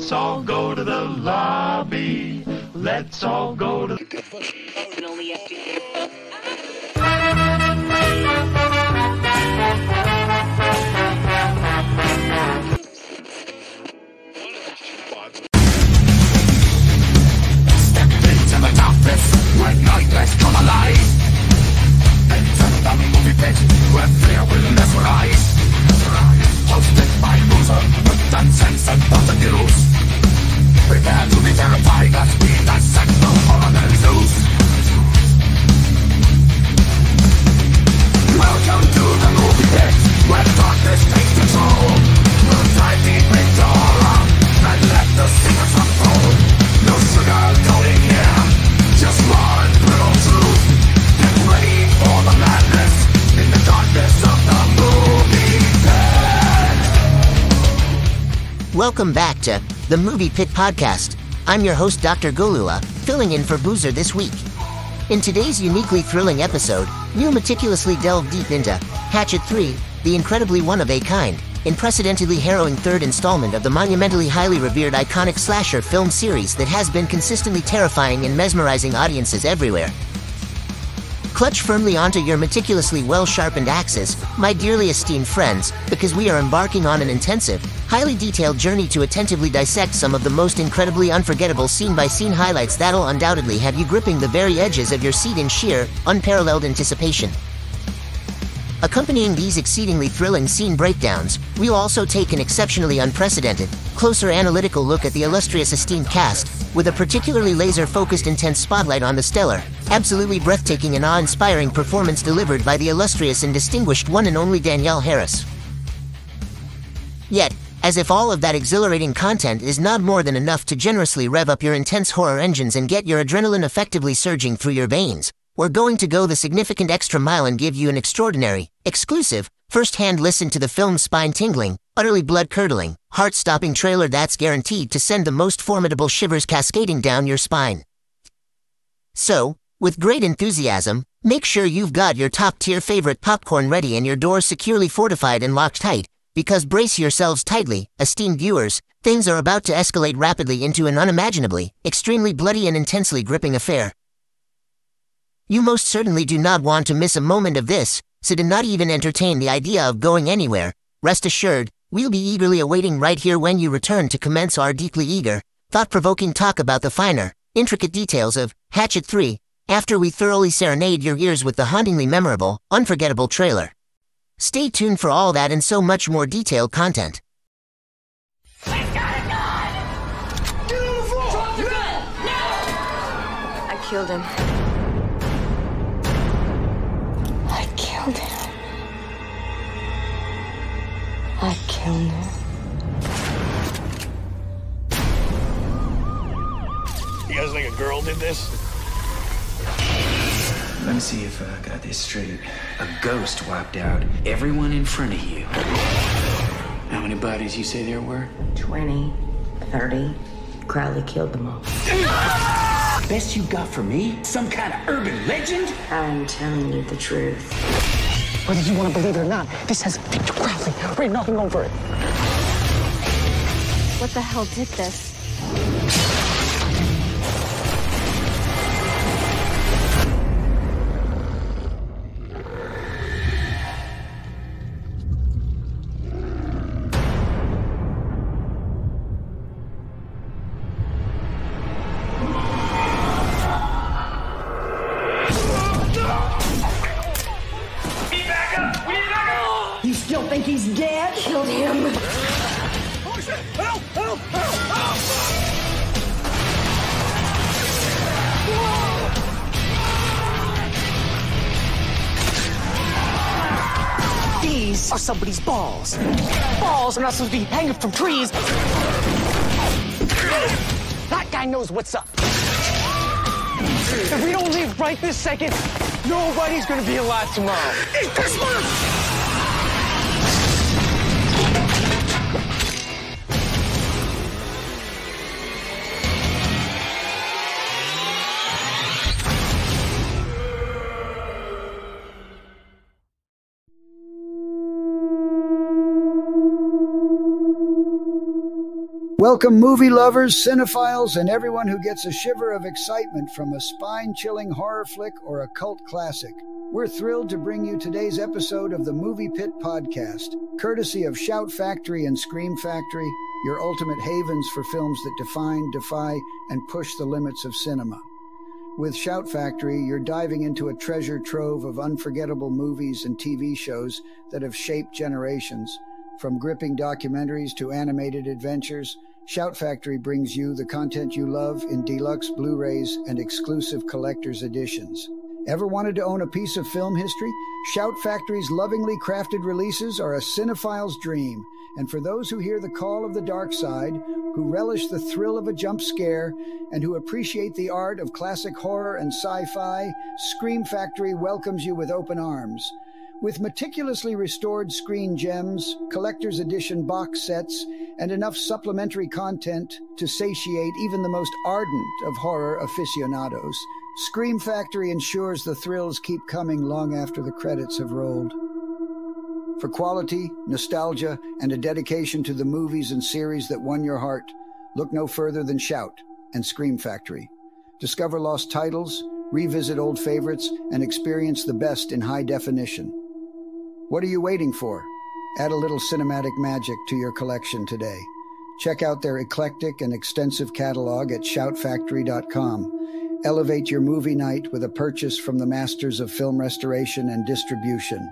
Let's all go to the lobby. Let's all go to the. into uncensored thoughts and news. Prepare to be terrified as we dissect the horror loose. Welcome to the movie pit where darkness takes control. We'll dive deep into horror and let the secrets unfold. No sugar coating Welcome back to the Movie Pit Podcast. I'm your host, Dr. Golula, filling in for Boozer this week. In today's uniquely thrilling episode, we'll meticulously delve deep into Hatchet 3, the incredibly one of a kind, unprecedentedly harrowing third installment of the monumentally highly revered iconic slasher film series that has been consistently terrifying and mesmerizing audiences everywhere. Clutch firmly onto your meticulously well sharpened axes, my dearly esteemed friends, because we are embarking on an intensive, highly detailed journey to attentively dissect some of the most incredibly unforgettable scene by scene highlights that'll undoubtedly have you gripping the very edges of your seat in sheer, unparalleled anticipation. Accompanying these exceedingly thrilling scene breakdowns, we'll also take an exceptionally unprecedented, closer analytical look at the illustrious esteemed cast, with a particularly laser-focused intense spotlight on the stellar, absolutely breathtaking and awe-inspiring performance delivered by the illustrious and distinguished one and only Danielle Harris. Yet, as if all of that exhilarating content is not more than enough to generously rev up your intense horror engines and get your adrenaline effectively surging through your veins, we're going to go the significant extra mile and give you an extraordinary, exclusive, first-hand listen to the film's spine-tingling, utterly blood-curdling, heart-stopping trailer that's guaranteed to send the most formidable shivers cascading down your spine. So, with great enthusiasm, make sure you've got your top-tier favorite popcorn ready and your doors securely fortified and locked tight, because brace yourselves tightly, esteemed viewers, things are about to escalate rapidly into an unimaginably, extremely bloody and intensely gripping affair. You most certainly do not want to miss a moment of this, so do not even entertain the idea of going anywhere. Rest assured, we'll be eagerly awaiting right here when you return to commence our deeply eager, thought-provoking talk about the finer, intricate details of Hatchet 3, after we thoroughly serenade your ears with the hauntingly memorable, unforgettable trailer. Stay tuned for all that and so much more detailed content. I killed him. I killed him. I killed him. You guys think a girl did this? Let me see if uh, I got this straight. A ghost wiped out everyone in front of you. How many bodies you say there were? 20, 30. Crowley killed them all. Best you got for me? Some kind of urban legend? I'm telling you the truth. Whether you want to believe it or not, this has Victor Crowley written all over it. What the hell did this? Balls. Are not supposed to be hanging from trees. That guy knows what's up. If we don't leave right this second, nobody's gonna be alive tomorrow. It's Christmas! Welcome, movie lovers, cinephiles, and everyone who gets a shiver of excitement from a spine chilling horror flick or a cult classic. We're thrilled to bring you today's episode of the Movie Pit Podcast, courtesy of Shout Factory and Scream Factory, your ultimate havens for films that define, defy, and push the limits of cinema. With Shout Factory, you're diving into a treasure trove of unforgettable movies and TV shows that have shaped generations. From gripping documentaries to animated adventures, Shout Factory brings you the content you love in deluxe Blu rays and exclusive collector's editions. Ever wanted to own a piece of film history? Shout Factory's lovingly crafted releases are a cinephile's dream. And for those who hear the call of the dark side, who relish the thrill of a jump scare, and who appreciate the art of classic horror and sci fi, Scream Factory welcomes you with open arms. With meticulously restored screen gems, collector's edition box sets, and enough supplementary content to satiate even the most ardent of horror aficionados, Scream Factory ensures the thrills keep coming long after the credits have rolled. For quality, nostalgia, and a dedication to the movies and series that won your heart, look no further than Shout and Scream Factory. Discover lost titles, revisit old favorites, and experience the best in high definition. What are you waiting for? Add a little cinematic magic to your collection today. Check out their eclectic and extensive catalog at shoutfactory.com. Elevate your movie night with a purchase from the masters of film restoration and distribution.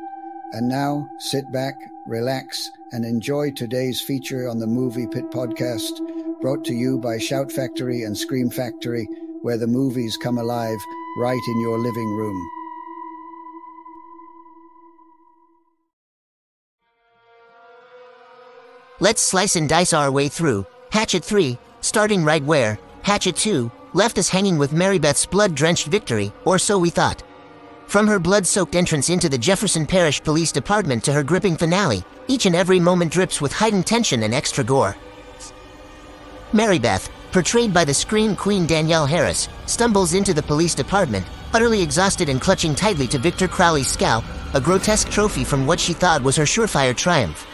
And now, sit back, relax, and enjoy today's feature on the Movie Pit podcast, brought to you by Shout Factory and Scream Factory, where the movies come alive right in your living room. Let's slice and dice our way through. Hatchet 3, starting right where Hatchet 2 left us hanging with Marybeth's blood-drenched victory, or so we thought. From her blood-soaked entrance into the Jefferson Parish Police Department to her gripping finale, each and every moment drips with heightened tension and extra gore. Marybeth, portrayed by the Scream Queen Danielle Harris, stumbles into the police department, utterly exhausted and clutching tightly to Victor Crowley's scalp, a grotesque trophy from what she thought was her surefire triumph.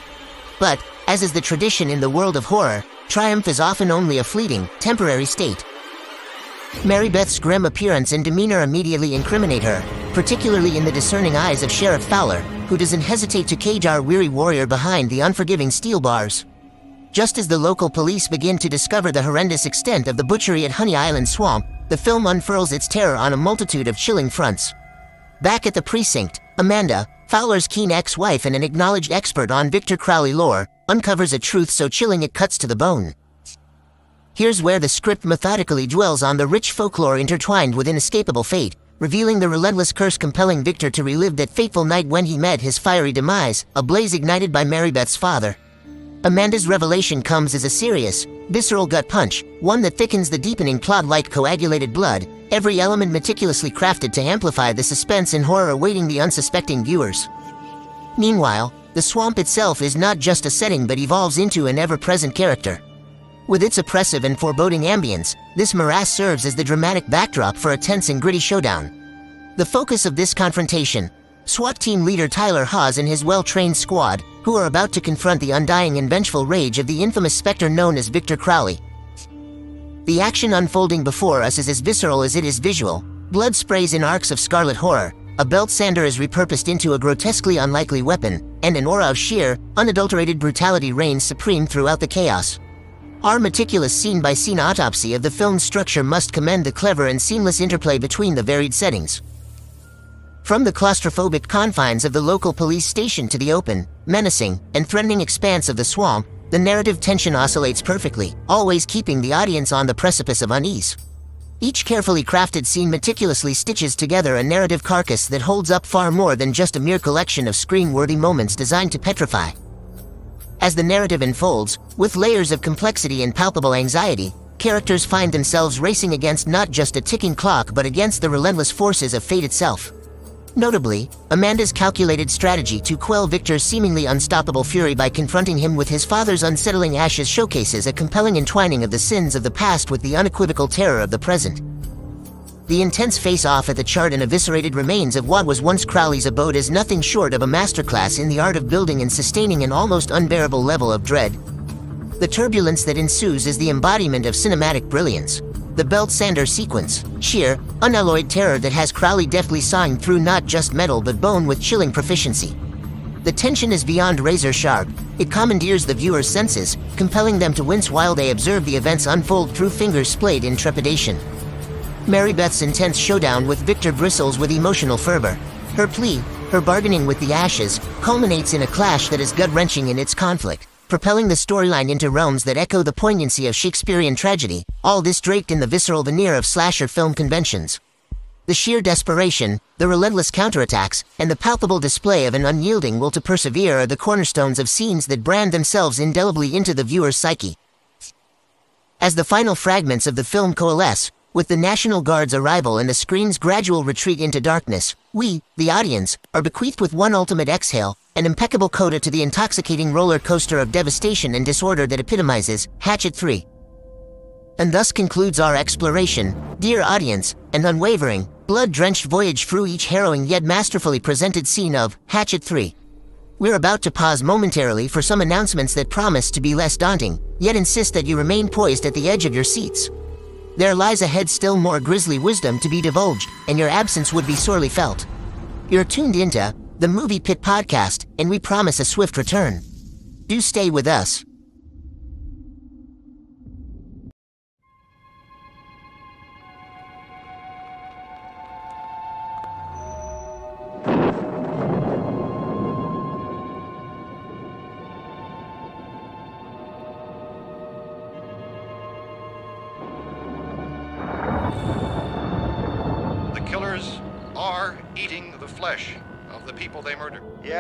But, as is the tradition in the world of horror, triumph is often only a fleeting, temporary state. Mary Beth's grim appearance and demeanor immediately incriminate her, particularly in the discerning eyes of Sheriff Fowler, who doesn't hesitate to cage our weary warrior behind the unforgiving steel bars. Just as the local police begin to discover the horrendous extent of the butchery at Honey Island Swamp, the film unfurls its terror on a multitude of chilling fronts. Back at the precinct, Amanda, Fowler's keen ex-wife and an acknowledged expert on Victor Crowley lore, uncovers a truth so chilling it cuts to the bone. Here's where the script methodically dwells on the rich folklore intertwined with inescapable fate, revealing the relentless curse compelling Victor to relive that fateful night when he met his fiery demise, a blaze ignited by Marybeth's father. Amanda's revelation comes as a serious, visceral gut punch, one that thickens the deepening plot like coagulated blood, every element meticulously crafted to amplify the suspense and horror awaiting the unsuspecting viewers. Meanwhile, the swamp itself is not just a setting but evolves into an ever-present character. With its oppressive and foreboding ambience, this morass serves as the dramatic backdrop for a tense and gritty showdown. The focus of this confrontation, SWAT team leader Tyler Hawes and his well-trained squad, who are about to confront the undying and vengeful rage of the infamous specter known as Victor Crowley. The action unfolding before us is as visceral as it is visual. Blood sprays in arcs of scarlet horror, a belt sander is repurposed into a grotesquely unlikely weapon, and an aura of sheer, unadulterated brutality reigns supreme throughout the chaos. Our meticulous scene-by-scene autopsy of the film's structure must commend the clever and seamless interplay between the varied settings. From the claustrophobic confines of the local police station to the open, menacing, and threatening expanse of the swamp, the narrative tension oscillates perfectly, always keeping the audience on the precipice of unease. Each carefully crafted scene meticulously stitches together a narrative carcass that holds up far more than just a mere collection of screen-worthy moments designed to petrify. As the narrative unfolds, with layers of complexity and palpable anxiety, characters find themselves racing against not just a ticking clock but against the relentless forces of fate itself. Notably, Amanda's calculated strategy to quell Victor's seemingly unstoppable fury by confronting him with his father's unsettling ashes showcases a compelling entwining of the sins of the past with the unequivocal terror of the present. The intense face-off at the charred and eviscerated remains of what was once Crowley's abode is nothing short of a masterclass in the art of building and sustaining an almost unbearable level of dread. The turbulence that ensues is the embodiment of cinematic brilliance. The belt sander sequence, sheer, unalloyed terror that has Crowley deftly sawing through not just metal but bone with chilling proficiency. The tension is beyond razor sharp. It commandeers the viewer's senses, compelling them to wince while they observe the events unfold through fingers splayed in trepidation. Mary Beth's intense showdown with Victor bristles with emotional fervor. Her plea, her bargaining with the ashes, culminates in a clash that is gut-wrenching in its conflict, propelling the storyline into realms that echo the poignancy of Shakespearean tragedy, all this draped in the visceral veneer of slasher film conventions. The sheer desperation, the relentless counterattacks, and the palpable display of an unyielding will to persevere are the cornerstones of scenes that brand themselves indelibly into the viewer's psyche. As the final fragments of the film coalesce, with the National Guard's arrival and the screen's gradual retreat into darkness, we, the audience, are bequeathed with one ultimate exhale, an impeccable coda to the intoxicating roller coaster of devastation and disorder that epitomizes Hatchet 3. And thus concludes our exploration, dear audience, an unwavering, blood-drenched voyage through each harrowing yet masterfully presented scene of Hatchet 3. We're about to pause momentarily for some announcements that promise to be less daunting, yet insist that you remain poised at the edge of your seats. There lies ahead still more grisly wisdom to be divulged, and your absence would be sorely felt. You're tuned into the Movie Pit Podcast, and we promise a swift return. Do stay with us.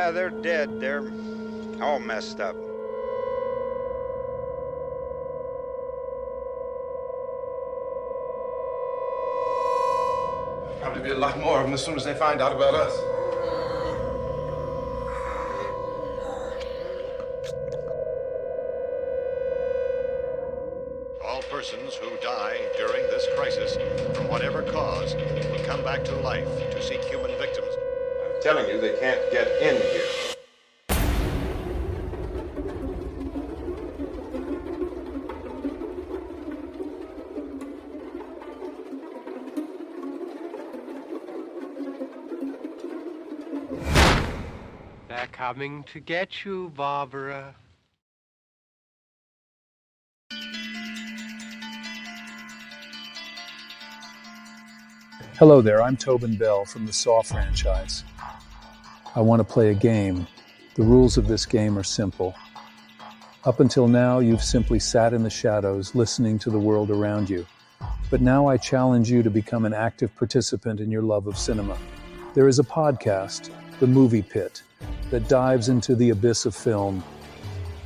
Yeah, they're dead. They're all messed up. Probably be a lot more of them as soon as they find out about us. Coming to get you, Barbara. Hello there, I'm Tobin Bell from the Saw franchise. I want to play a game. The rules of this game are simple. Up until now, you've simply sat in the shadows listening to the world around you. But now I challenge you to become an active participant in your love of cinema. There is a podcast, The Movie Pit, that dives into the abyss of film,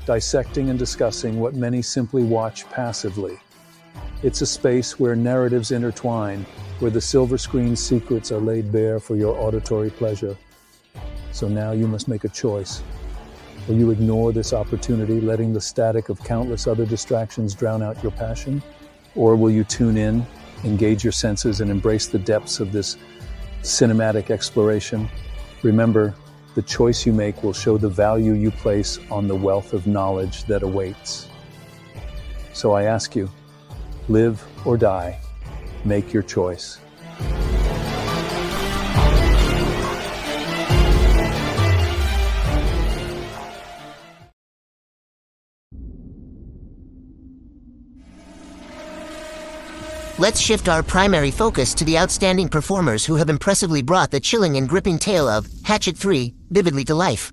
dissecting and discussing what many simply watch passively. It's a space where narratives intertwine, where the silver screen secrets are laid bare for your auditory pleasure. So now you must make a choice. Will you ignore this opportunity, letting the static of countless other distractions drown out your passion? Or will you tune in, engage your senses, and embrace the depths of this cinematic exploration? Remember, the choice you make will show the value you place on the wealth of knowledge that awaits. So I ask you, live or die, make your choice. Let's shift our primary focus to the outstanding performers who have impressively brought the chilling and gripping tale of Hatchet 3 vividly to life.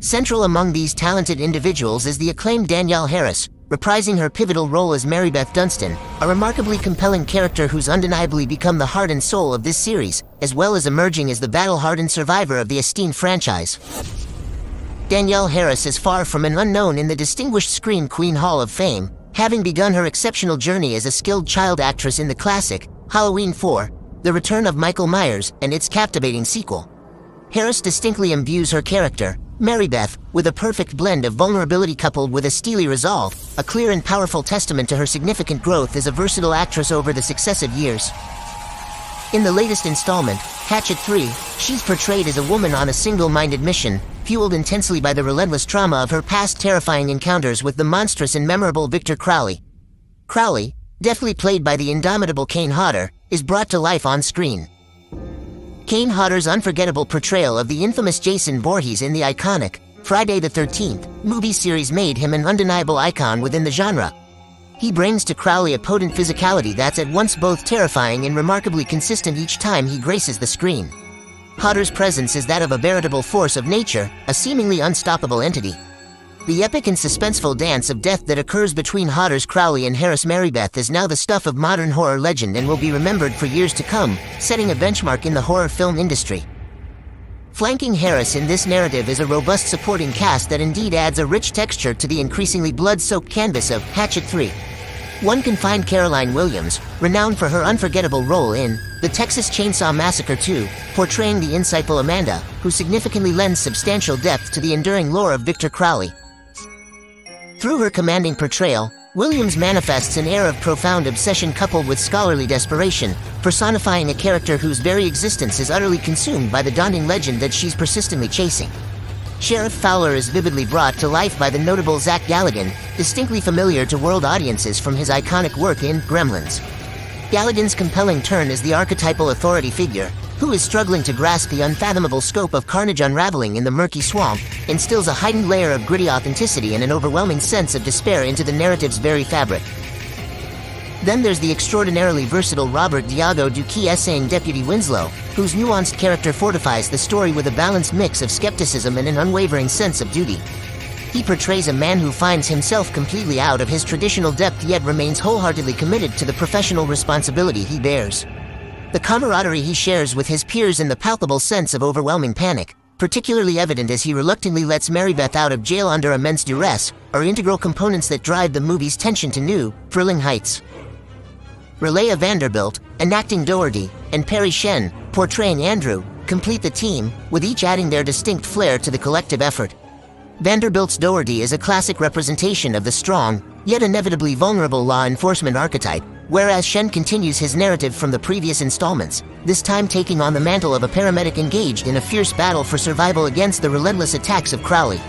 Central among these talented individuals is the acclaimed Danielle Harris, reprising her pivotal role as Mary Beth Dunston, a remarkably compelling character who's undeniably become the heart and soul of this series, as well as emerging as the battle-hardened survivor of the esteemed franchise. Danielle Harris is far from an unknown in the distinguished Scream Queen Hall of Fame, having begun her exceptional journey as a skilled child actress in the classic, Halloween 4, The Return of Michael Myers, and its captivating sequel. Harris distinctly imbues her character, Mary Beth, with a perfect blend of vulnerability coupled with a steely resolve, a clear and powerful testament to her significant growth as a versatile actress over the successive years. In the latest installment, Hatchet 3, she's portrayed as a woman on a single-minded mission, fueled intensely by the relentless trauma of her past terrifying encounters with the monstrous and memorable Victor Crowley. Crowley, deftly played by the indomitable Kane Hodder, is brought to life on screen. Kane Hodder's unforgettable portrayal of the infamous Jason Voorhees in the iconic Friday the 13th movie series made him an undeniable icon within the genre, he brings to Crowley a potent physicality that's at once both terrifying and remarkably consistent each time he graces the screen. Hodder's presence is that of a veritable force of nature, a seemingly unstoppable entity. The epic and suspenseful dance of death that occurs between Hodder's Crowley and Harris Marybeth is now the stuff of modern horror legend and will be remembered for years to come, setting a benchmark in the horror film industry. Flanking Harris in this narrative is a robust supporting cast that indeed adds a rich texture to the increasingly blood-soaked canvas of Hatchet 3. One can find Caroline Williams, renowned for her unforgettable role in The Texas Chainsaw Massacre 2, portraying the insightful Amanda, who significantly lends substantial depth to the enduring lore of Victor Crowley. Through her commanding portrayal, Williams manifests an air of profound obsession coupled with scholarly desperation, personifying a character whose very existence is utterly consumed by the daunting legend that she's persistently chasing. Sheriff Fowler is vividly brought to life by the notable Zach Galligan, distinctly familiar to world audiences from his iconic work in Gremlins. Galligan's compelling turn as the archetypal authority figure, who is struggling to grasp the unfathomable scope of carnage unraveling in the murky swamp, instills a heightened layer of gritty authenticity and an overwhelming sense of despair into the narrative's very fabric. Then there's the extraordinarily versatile Robert Diago DoQui essaying Deputy Winslow, whose nuanced character fortifies the story with a balanced mix of skepticism and an unwavering sense of duty. He portrays a man who finds himself completely out of his traditional depth yet remains wholeheartedly committed to the professional responsibility he bears the camaraderie he shares with his peers and the palpable sense of overwhelming panic, particularly evident as he reluctantly lets Marybeth out of jail under immense duress, are integral components that drive the movie's tension to new, thrilling heights. Rileah Vanderbilt, enacting Doherty, and Perry Shen, portraying Andrew, complete the team, with each adding their distinct flair to the collective effort. Vanderbilt's Doherty is a classic representation of the strong, yet inevitably vulnerable law enforcement archetype, Whereas Shen continues his narrative from the previous installments, this time taking on the mantle of a paramedic engaged in a fierce battle for survival against the relentless attacks of Crowley.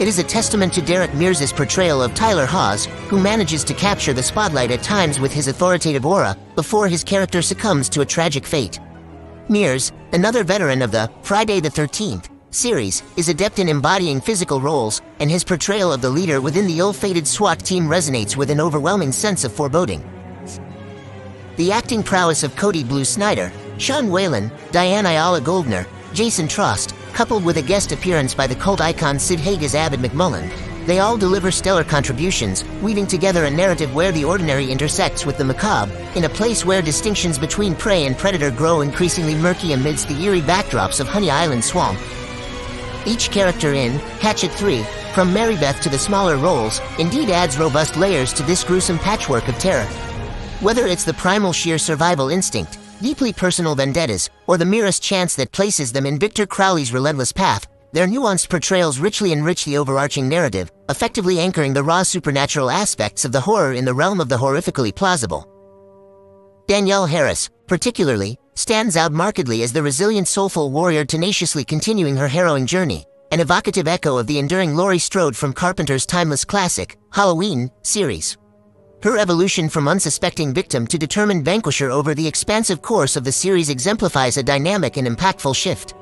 It is a testament to Derek Mears' portrayal of Tyler Hawes, who manages to capture the spotlight at times with his authoritative aura before his character succumbs to a tragic fate. Mears, another veteran of the Friday the 13th, series is adept in embodying physical roles, and his portrayal of the leader within the ill-fated SWAT team resonates with an overwhelming sense of foreboding. The acting prowess of Cody Blue Snyder, Sean Whalen, Diane Ayala Goldner, Jason Trost, coupled with a guest appearance by the cult icon Sid Haig's Abbott McMullen, they all deliver stellar contributions, weaving together a narrative where the ordinary intersects with the macabre, in a place where distinctions between prey and predator grow increasingly murky amidst the eerie backdrops of Honey Island Swamp. Each character in Hatchet 3, from Marybeth to the smaller roles, indeed adds robust layers to this gruesome patchwork of terror. Whether it's the primal sheer survival instinct, deeply personal vendettas, or the merest chance that places them in Victor Crowley's relentless path, their nuanced portrayals richly enrich the overarching narrative, effectively anchoring the raw supernatural aspects of the horror in the realm of the horrifically plausible. Danielle Harris, particularly, stands out markedly as the resilient soulful warrior tenaciously continuing her harrowing journey, an evocative echo of the enduring Laurie Strode from Carpenter's timeless classic, Halloween, series. Her evolution from unsuspecting victim to determined vanquisher over the expansive course of the series exemplifies a dynamic and impactful shift.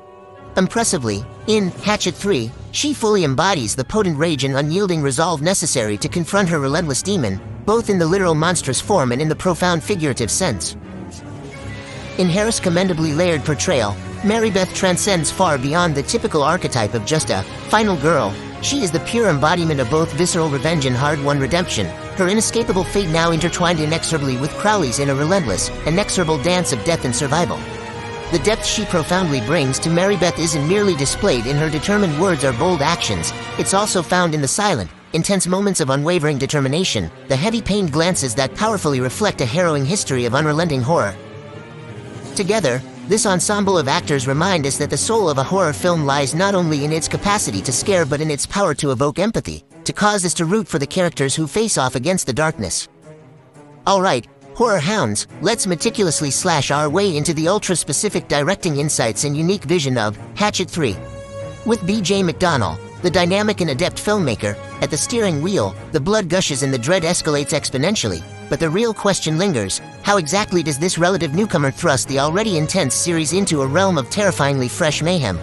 Impressively, in Hatchet 3, she fully embodies the potent rage and unyielding resolve necessary to confront her relentless demon, both in the literal monstrous form and in the profound figurative sense. In Harris' commendably layered portrayal, Marybeth transcends far beyond the typical archetype of just a final girl, She is the pure embodiment of both visceral revenge and hard-won redemption, her inescapable fate now intertwined inexorably with Crowley's in a relentless, inexorable dance of death and survival. The depth she profoundly brings to Mary Beth isn't merely displayed in her determined words or bold actions, it's also found in the silent, intense moments of unwavering determination, the heavy pained glances that powerfully reflect a harrowing history of unrelenting horror. Together, this ensemble of actors remind us that the soul of a horror film lies not only in its capacity to scare but in its power to evoke empathy, to cause us to root for the characters who face off against the darkness. Alright, horror hounds, let's meticulously slash our way into the ultra-specific directing insights and unique vision of Hatchet 3. With B.J. McDonnell, the dynamic and adept filmmaker, at the steering wheel, the blood gushes and the dread escalates exponentially, but the real question lingers, how exactly does this relative newcomer thrust the already intense series into a realm of terrifyingly fresh mayhem?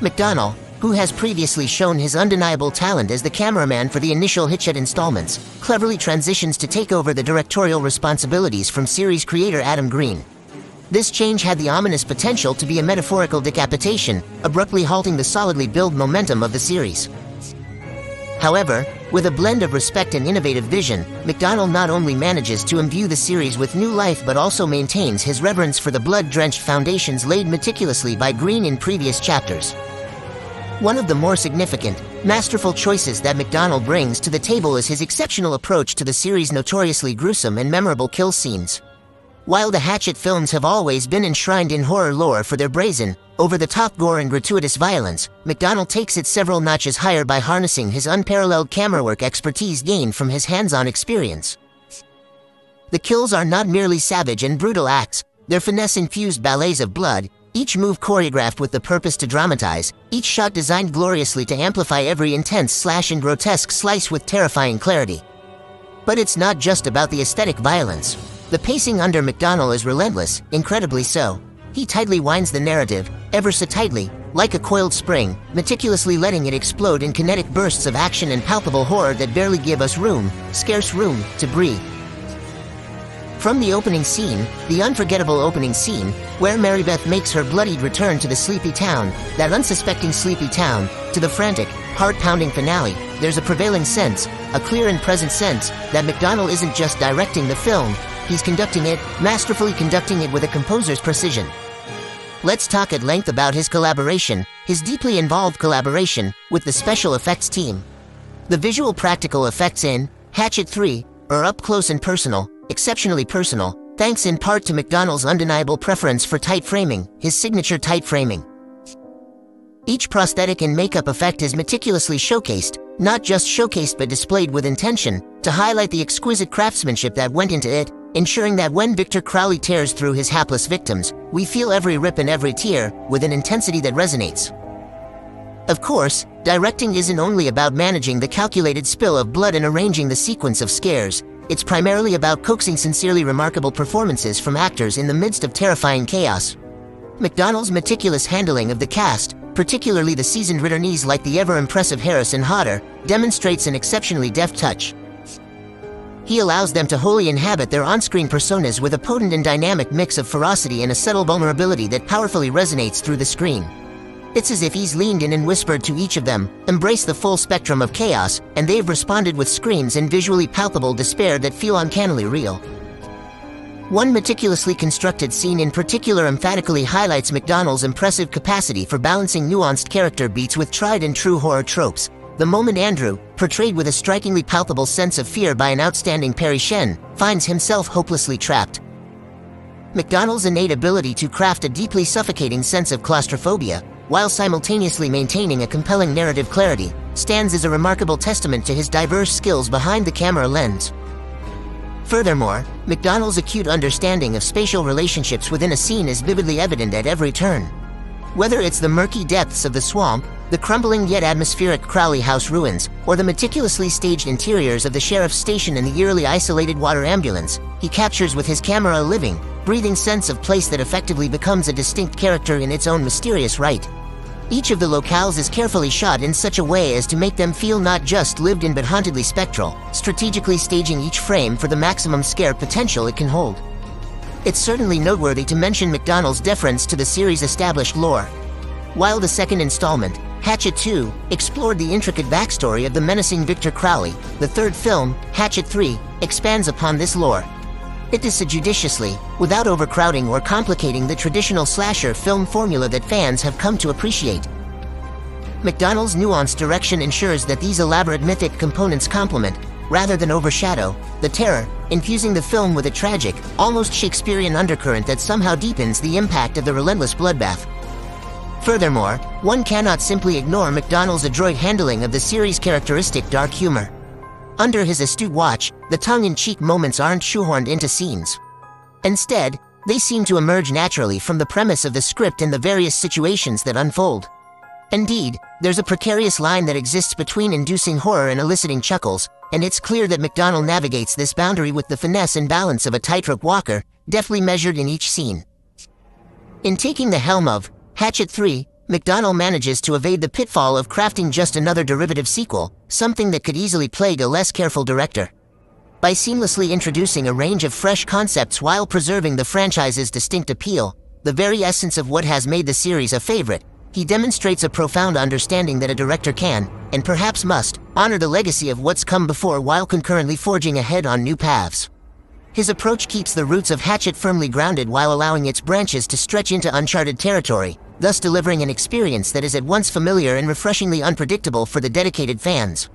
McDonnell, who has previously shown his undeniable talent as the cameraman for the initial Hatchet installments, cleverly transitions to take over the directorial responsibilities from series creator Adam Green. This change had the ominous potential to be a metaphorical decapitation, abruptly halting the solidly built momentum of the series. However, with a blend of respect and innovative vision, McDonnell not only manages to imbue the series with new life but also maintains his reverence for the blood-drenched foundations laid meticulously by Green in previous chapters. One of the more significant, masterful choices that McDonnell brings to the table is his exceptional approach to the series' notoriously gruesome and memorable kill scenes. While the Hatchet films have always been enshrined in horror lore for their brazen, over-the-top gore and gratuitous violence, McDonnell takes it several notches higher by harnessing his unparalleled camera work expertise gained from his hands-on experience. The kills are not merely savage and brutal acts, they're finesse-infused ballets of blood, each move choreographed with the purpose to dramatize, each shot designed gloriously to amplify every intense slash and grotesque slice with terrifying clarity. But it's not just about the aesthetic violence. The pacing under McDonnell is relentless, incredibly so. He tightly winds the narrative, ever so tightly, like a coiled spring, meticulously letting it explode in kinetic bursts of action and palpable horror that barely give us room, scarce room, to breathe. From the opening scene, the unforgettable opening scene, where Mary Beth makes her bloodied return to the sleepy town, that unsuspecting sleepy town, to the frantic, heart-pounding finale, there's a prevailing sense, a clear and present sense, that McDonnell isn't just directing the film, he's conducting it, masterfully conducting it with a composer's precision. Let's talk at length about his collaboration, his deeply involved collaboration, with the special effects team. The visual practical effects in Hatchet 3 are up close and personal, exceptionally personal, thanks in part to McDonnell's undeniable preference for tight framing, his signature tight framing. Each prosthetic and makeup effect is meticulously showcased, not just showcased but displayed with intention, to highlight the exquisite craftsmanship that went into it, ensuring that when Victor Crowley tears through his hapless victims, we feel every rip and every tear, with an intensity that resonates. Of course, directing isn't only about managing the calculated spill of blood and arranging the sequence of scares, it's primarily about coaxing sincerely remarkable performances from actors in the midst of terrifying chaos. McDonnell's meticulous handling of the cast, particularly the seasoned returnees like the ever-impressive Harris and Hodder, demonstrates an exceptionally deft touch. He allows them to wholly inhabit their on-screen personas with a potent and dynamic mix of ferocity and a subtle vulnerability that powerfully resonates through the screen. It's as if he's leaned in and whispered to each of them, embrace the full spectrum of chaos, and they've responded with screams and visually palpable despair that feel uncannily real. One meticulously constructed scene in particular emphatically highlights McDonnell's impressive capacity for balancing nuanced character beats with tried and true horror tropes. The moment Andrew, portrayed with a strikingly palpable sense of fear by an outstanding Perry Shen, finds himself hopelessly trapped. McDonnell's innate ability to craft a deeply suffocating sense of claustrophobia, while simultaneously maintaining a compelling narrative clarity, stands as a remarkable testament to his diverse skills behind the camera lens. Furthermore, McDonnell's acute understanding of spatial relationships within a scene is vividly evident at every turn. Whether it's the murky depths of the swamp, the crumbling yet atmospheric Crowley House ruins, or the meticulously staged interiors of the sheriff's station and the eerily isolated water ambulance, he captures with his camera a living, breathing sense of place that effectively becomes a distinct character in its own mysterious right. Each of the locales is carefully shot in such a way as to make them feel not just lived in but hauntedly spectral, strategically staging each frame for the maximum scare potential it can hold. It's certainly noteworthy to mention McDonnell's deference to the series' established lore. While the second installment, Hatchet 2 explored the intricate backstory of the menacing Victor Crowley. The third film, Hatchet 3, expands upon this lore. It does so judiciously, without overcrowding or complicating the traditional slasher film formula that fans have come to appreciate. McDonnell's nuanced direction ensures that these elaborate mythic components complement, rather than overshadow, the terror, infusing the film with a tragic, almost Shakespearean undercurrent that somehow deepens the impact of the relentless bloodbath. Furthermore, one cannot simply ignore McDonnell's adroit handling of the series' characteristic dark humor. Under his astute watch, the tongue-in-cheek moments aren't shoehorned into scenes. Instead, they seem to emerge naturally from the premise of the script and the various situations that unfold. Indeed, there's a precarious line that exists between inducing horror and eliciting chuckles, and it's clear that McDonnell navigates this boundary with the finesse and balance of a tightrope walker, deftly measured in each scene. In taking the helm of Hatchet 3, McDonnell manages to evade the pitfall of crafting just another derivative sequel, something that could easily plague a less careful director. By seamlessly introducing a range of fresh concepts while preserving the franchise's distinct appeal, the very essence of what has made the series a favorite, he demonstrates a profound understanding that a director can, and perhaps must, honor the legacy of what's come before while concurrently forging ahead on new paths. His approach keeps the roots of Hatchet firmly grounded while allowing its branches to stretch into uncharted territory, thus delivering an experience that is at once familiar and refreshingly unpredictable for the dedicated fans.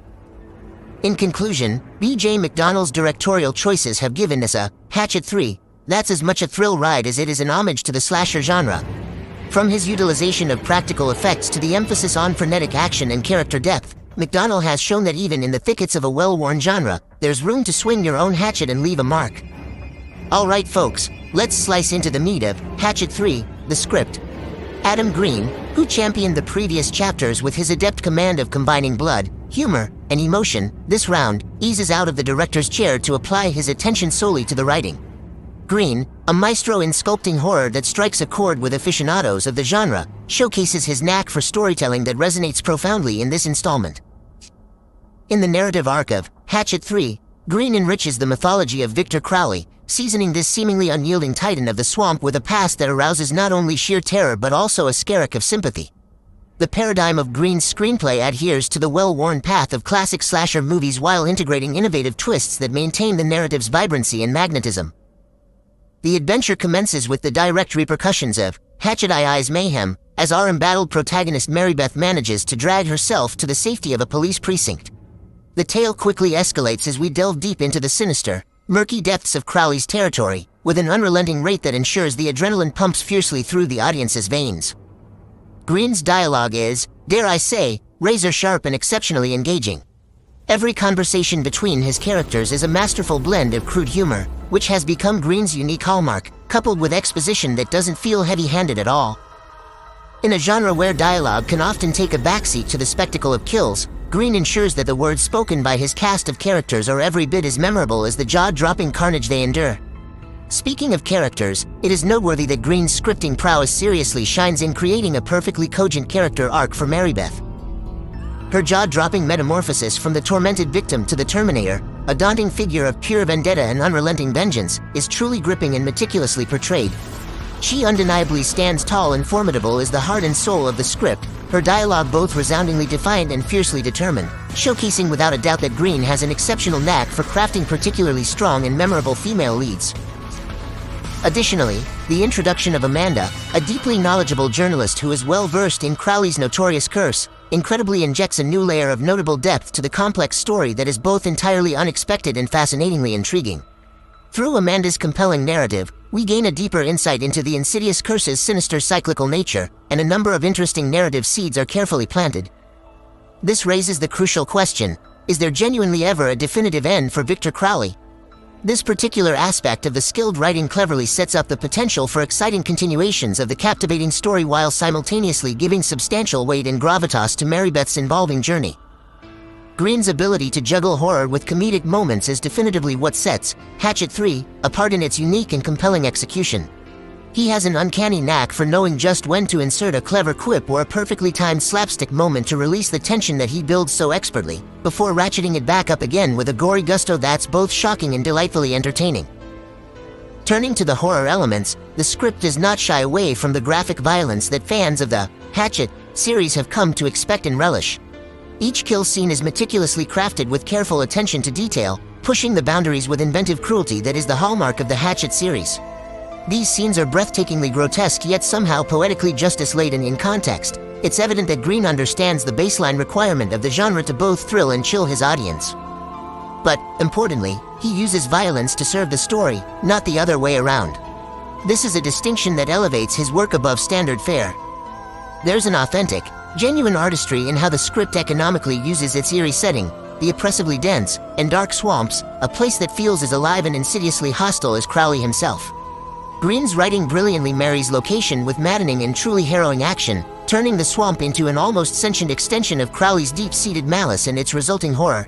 In conclusion, B.J. McDonnell's directorial choices have given us a Hatchet 3 that's as much a thrill ride as it is an homage to the slasher genre, from his utilization of practical effects to the emphasis on frenetic action and character depth, McDonnell has shown that even in the thickets of a well-worn genre, there's room to swing your own hatchet and leave a mark. Alright folks, let's slice into the meat of Hatchet 3, the script. Adam Green, who championed the previous chapters with his adept command of combining blood, humor, and emotion, this round eases out of the director's chair to apply his attention solely to the writing. Green, a maestro in sculpting horror that strikes a chord with aficionados of the genre, showcases his knack for storytelling that resonates profoundly in this installment. In the narrative arc of Hatchet 3, Green enriches the mythology of Victor Crowley, seasoning this seemingly unyielding titan of the swamp with a past that arouses not only sheer terror but also a skerrick of sympathy. The paradigm of Green's screenplay adheres to the well-worn path of classic slasher movies while integrating innovative twists that maintain the narrative's vibrancy and magnetism. The adventure commences with the direct repercussions of Hatchet II's mayhem as our embattled protagonist Marybeth manages to drag herself to the safety of a police precinct. The tale quickly escalates as we delve deep into the sinister, murky depths of Crowley's territory, with an unrelenting rate that ensures the adrenaline pumps fiercely through the audience's veins. Green's dialogue is, dare I say, razor sharp and exceptionally engaging. Every conversation between his characters is a masterful blend of crude humor, which has become Green's unique hallmark, coupled with exposition that doesn't feel heavy-handed at all. In a genre where dialogue can often take a backseat to the spectacle of kills, Green ensures that the words spoken by his cast of characters are every bit as memorable as the jaw-dropping carnage they endure. Speaking of characters, it is noteworthy that Green's scripting prowess seriously shines in creating a perfectly cogent character arc for Marybeth. Her jaw-dropping metamorphosis from the tormented victim to the Terminator, a daunting figure of pure vendetta and unrelenting vengeance, is truly gripping and meticulously portrayed. She undeniably stands tall and formidable as the heart and soul of the script, her dialogue both resoundingly defiant and fiercely determined, showcasing without a doubt that Green has an exceptional knack for crafting particularly strong and memorable female leads. Additionally, the introduction of Amanda, a deeply knowledgeable journalist who is well versed in Crowley's notorious curse, incredibly injects a new layer of notable depth to the complex story that is both entirely unexpected and fascinatingly intriguing. Through Amanda's compelling narrative, we gain a deeper insight into the insidious curse's sinister cyclical nature, and a number of interesting narrative seeds are carefully planted. This raises the crucial question, is there genuinely ever a definitive end for Victor Crowley? This particular aspect of the skilled writing cleverly sets up the potential for exciting continuations of the captivating story while simultaneously giving substantial weight and gravitas to Marybeth's involving journey. Green's ability to juggle horror with comedic moments is definitively what sets Hatchet 3 apart in its unique and compelling execution. He has an uncanny knack for knowing just when to insert a clever quip or a perfectly timed slapstick moment to release the tension that he builds so expertly, before ratcheting it back up again with a gory gusto that's both shocking and delightfully entertaining. Turning to the horror elements, the script does not shy away from the graphic violence that fans of the Hatchet series have come to expect and relish. Each kill scene is meticulously crafted with careful attention to detail, pushing the boundaries with inventive cruelty that is the hallmark of the Hatchet series. These scenes are breathtakingly grotesque yet somehow poetically justice-laden in context. It's evident that Green understands the baseline requirement of the genre to both thrill and chill his audience. But, importantly, he uses violence to serve the story, not the other way around. This is a distinction that elevates his work above standard fare. There's an authentic, genuine artistry in how the script economically uses its eerie setting, the oppressively dense and dark swamps, a place that feels as alive and insidiously hostile as Crowley himself. Green's writing brilliantly marries location with maddening and truly harrowing action, turning the swamp into an almost sentient extension of Crowley's deep-seated malice and its resulting horror.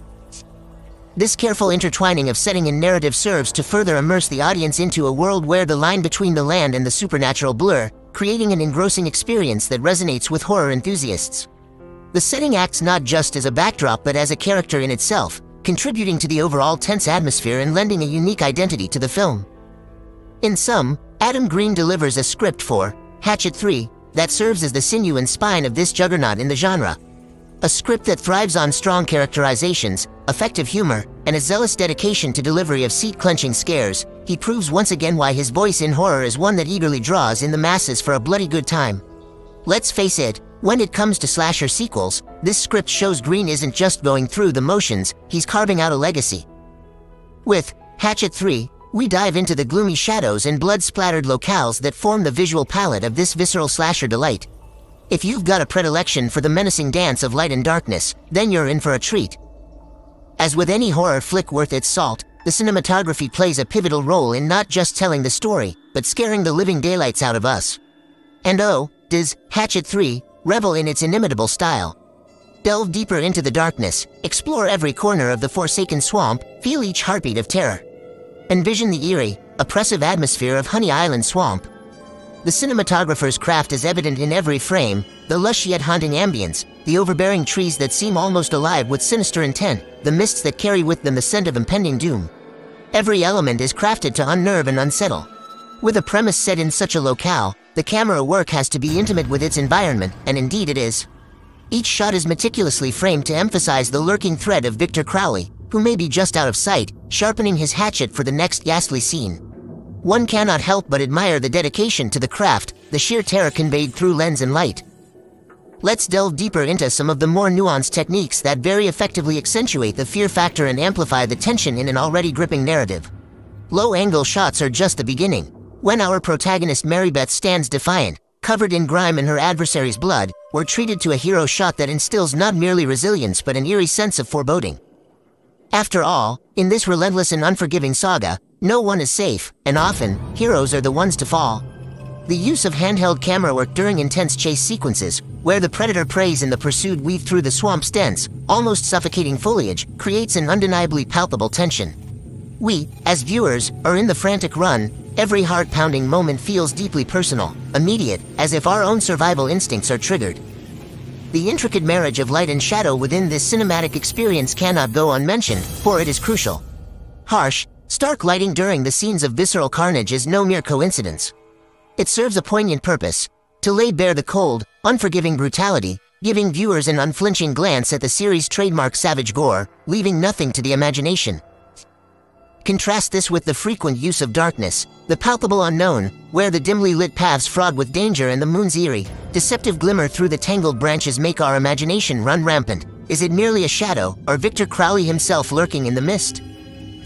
This careful intertwining of setting and narrative serves to further immerse the audience into a world where the line between the land and the supernatural blur, creating an engrossing experience that resonates with horror enthusiasts. The setting acts not just as a backdrop but as a character in itself, contributing to the overall tense atmosphere and lending a unique identity to the film. In sum, Adam Green delivers a script for Hatchet 3 that serves as the sinew and spine of this juggernaut in the genre. A script that thrives on strong characterizations, effective humor, and a zealous dedication to delivery of seat-clenching scares, he proves once again why his voice in horror is one that eagerly draws in the masses for a bloody good time. Let's face it, when it comes to slasher sequels, this script shows Green isn't just going through the motions, he's carving out a legacy. With Hatchet 3, we dive into the gloomy shadows and blood-splattered locales that form the visual palette of this visceral slasher delight. If you've got a predilection for the menacing dance of light and darkness, then you're in for a treat. As with any horror flick worth its salt, the cinematography plays a pivotal role in not just telling the story, but scaring the living daylights out of us. And oh, does Hatchet 3 revel in its inimitable style. Delve deeper into the darkness, explore every corner of the forsaken swamp, feel each heartbeat of terror. Envision the eerie, oppressive atmosphere of Honey Island Swamp. The cinematographer's craft is evident in every frame, the lush yet haunting ambience, the overbearing trees that seem almost alive with sinister intent, the mists that carry with them the scent of impending doom. Every element is crafted to unnerve and unsettle. With a premise set in such a locale, the camera work has to be intimate with its environment, and indeed it is. Each shot is meticulously framed to emphasize the lurking threat of Victor Crowley, who may be just out of sight, sharpening his hatchet for the next ghastly scene. One cannot help but admire the dedication to the craft, the sheer terror conveyed through lens and light. Let's delve deeper into some of the more nuanced techniques that very effectively accentuate the fear factor and amplify the tension in an already gripping narrative. Low-angle shots are just the beginning. When our protagonist Marybeth stands defiant, covered in grime and her adversary's blood, we're treated to a hero shot that instills not merely resilience but an eerie sense of foreboding. After all, in this relentless and unforgiving saga, no one is safe, and often, heroes are the ones to fall. The use of handheld camera work during intense chase sequences, where the predator preys and the pursued weave through the swamp's dense, almost suffocating foliage, creates an undeniably palpable tension. We, as viewers, are in the frantic run, every heart-pounding moment feels deeply personal, immediate, as if our own survival instincts are triggered. The intricate marriage of light and shadow within this cinematic experience cannot go unmentioned, for it is crucial. Harsh, stark lighting during the scenes of visceral carnage is no mere coincidence. It serves a poignant purpose, to lay bare the cold, unforgiving brutality, giving viewers an unflinching glance at the series' trademark savage gore, leaving nothing to the imagination. Contrast this with the frequent use of darkness, the palpable unknown, where the dimly lit paths fraught with danger and the moon's eerie, deceptive glimmer through the tangled branches make our imagination run rampant. Is it merely a shadow, or Victor Crowley himself lurking in the mist?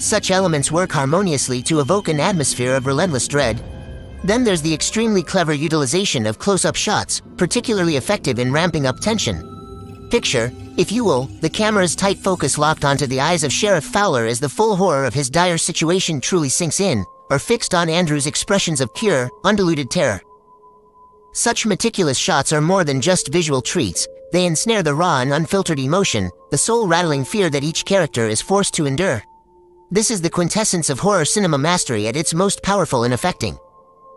Such elements work harmoniously to evoke an atmosphere of relentless dread. Then there's the extremely clever utilization of close-up shots, particularly effective in ramping up tension. Picture, if you will, the camera's tight focus locked onto the eyes of Sheriff Fowler as the full horror of his dire situation truly sinks in, or fixed on Andrew's expressions of pure, undiluted terror. Such meticulous shots are more than just visual treats, they ensnare the raw and unfiltered emotion, the soul-rattling fear that each character is forced to endure. This is the quintessence of horror cinema mastery at its most powerful and affecting.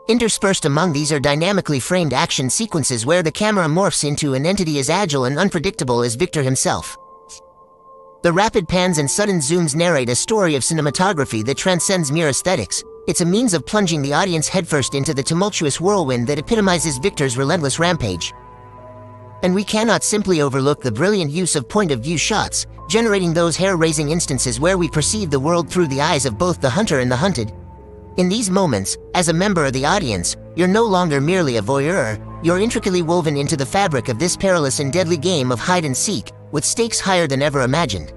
Interspersed among these are dynamically framed action sequences where the camera morphs into an entity as agile and unpredictable as Victor himself. The rapid pans and sudden zooms narrate a story of cinematography that transcends mere aesthetics. It's a means of plunging the audience headfirst into the tumultuous whirlwind that epitomizes Victor's relentless rampage. And we cannot simply overlook the brilliant use of point-of-view shots, generating those hair-raising instances where we perceive the world through the eyes of both the hunter and the hunted. In these moments, as a member of the audience, you're no longer merely a voyeur, you're intricately woven into the fabric of this perilous and deadly game of hide and seek, with stakes higher than ever imagined.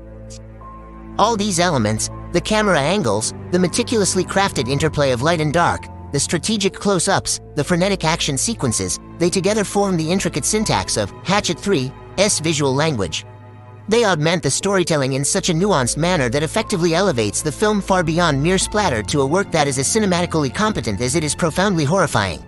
All these elements, the camera angles, the meticulously crafted interplay of light and dark, the strategic close-ups, the frenetic action sequences, they together form the intricate syntax of Hatchet 3's visual language. They augment the storytelling in such a nuanced manner that effectively elevates the film far beyond mere splatter to a work that is as cinematically competent as it is profoundly horrifying.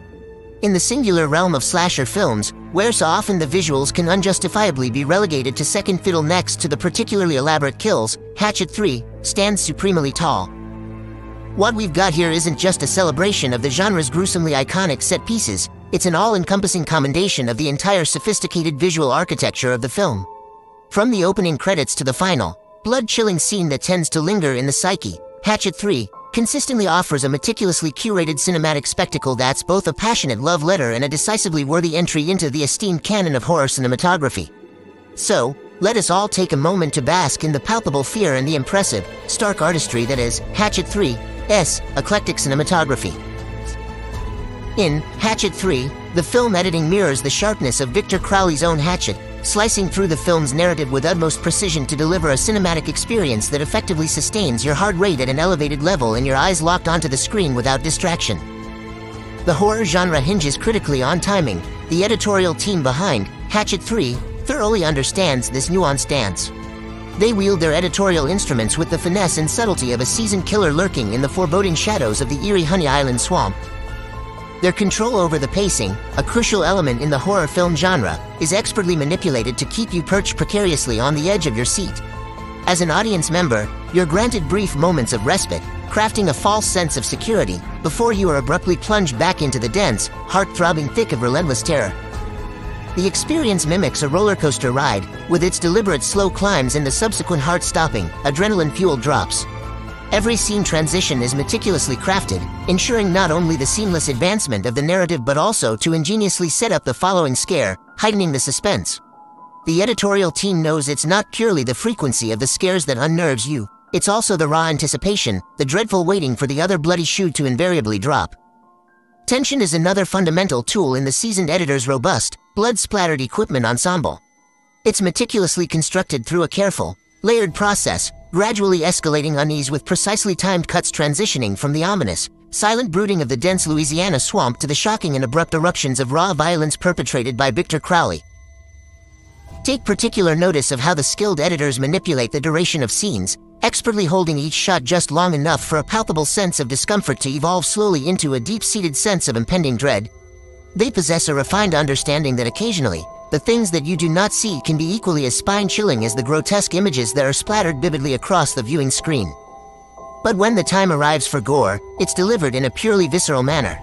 In the singular realm of slasher films, where so often the visuals can unjustifiably be relegated to second fiddle next to the particularly elaborate kills, Hatchet 3 stands supremely tall. What we've got here isn't just a celebration of the genre's gruesomely iconic set pieces, it's an all-encompassing commendation of the entire sophisticated visual architecture of the film. From the opening credits to the final, blood-chilling scene that tends to linger in the psyche, Hatchet 3 consistently offers a meticulously curated cinematic spectacle that's both a passionate love letter and a decisively worthy entry into the esteemed canon of horror cinematography. So, let us all take a moment to bask in the palpable fear and the impressive, stark artistry that is Hatchet 3's eclectic cinematography. In Hatchet 3, the film editing mirrors the sharpness of Victor Crowley's own Hatchet, slicing through the film's narrative with utmost precision to deliver a cinematic experience that effectively sustains your heart rate at an elevated level and your eyes locked onto the screen without distraction. The horror genre hinges critically on timing. The editorial team behind Hatchet 3 thoroughly understands this nuanced dance. They wield their editorial instruments with the finesse and subtlety of a seasoned killer lurking in the foreboding shadows of the eerie Honey Island swamp. Their control over the pacing, a crucial element in the horror film genre, is expertly manipulated to keep you perched precariously on the edge of your seat. As an audience member, you're granted brief moments of respite, crafting a false sense of security before you are abruptly plunged back into the dense, heart-throbbing thick of relentless terror. The experience mimics a roller coaster ride, with its deliberate slow climbs and the subsequent heart-stopping, adrenaline-fueled drops. Every scene transition is meticulously crafted, ensuring not only the seamless advancement of the narrative but also to ingeniously set up the following scare, heightening the suspense. The editorial team knows it's not purely the frequency of the scares that unnerves you, it's also the raw anticipation, the dreadful waiting for the other bloody shoe to invariably drop. Tension is another fundamental tool in the seasoned editor's robust, blood-splattered equipment ensemble. It's meticulously constructed through a careful, layered process, gradually escalating unease with precisely timed cuts transitioning from the ominous, silent brooding of the dense Louisiana swamp to the shocking and abrupt eruptions of raw violence perpetrated by Victor Crowley. Take particular notice of how the skilled editors manipulate the duration of scenes, expertly holding each shot just long enough for a palpable sense of discomfort to evolve slowly into a deep-seated sense of impending dread. They possess a refined understanding that occasionally, the things that you do not see can be equally as spine-chilling as the grotesque images that are splattered vividly across the viewing screen. But when the time arrives for gore, it's delivered in a purely visceral manner.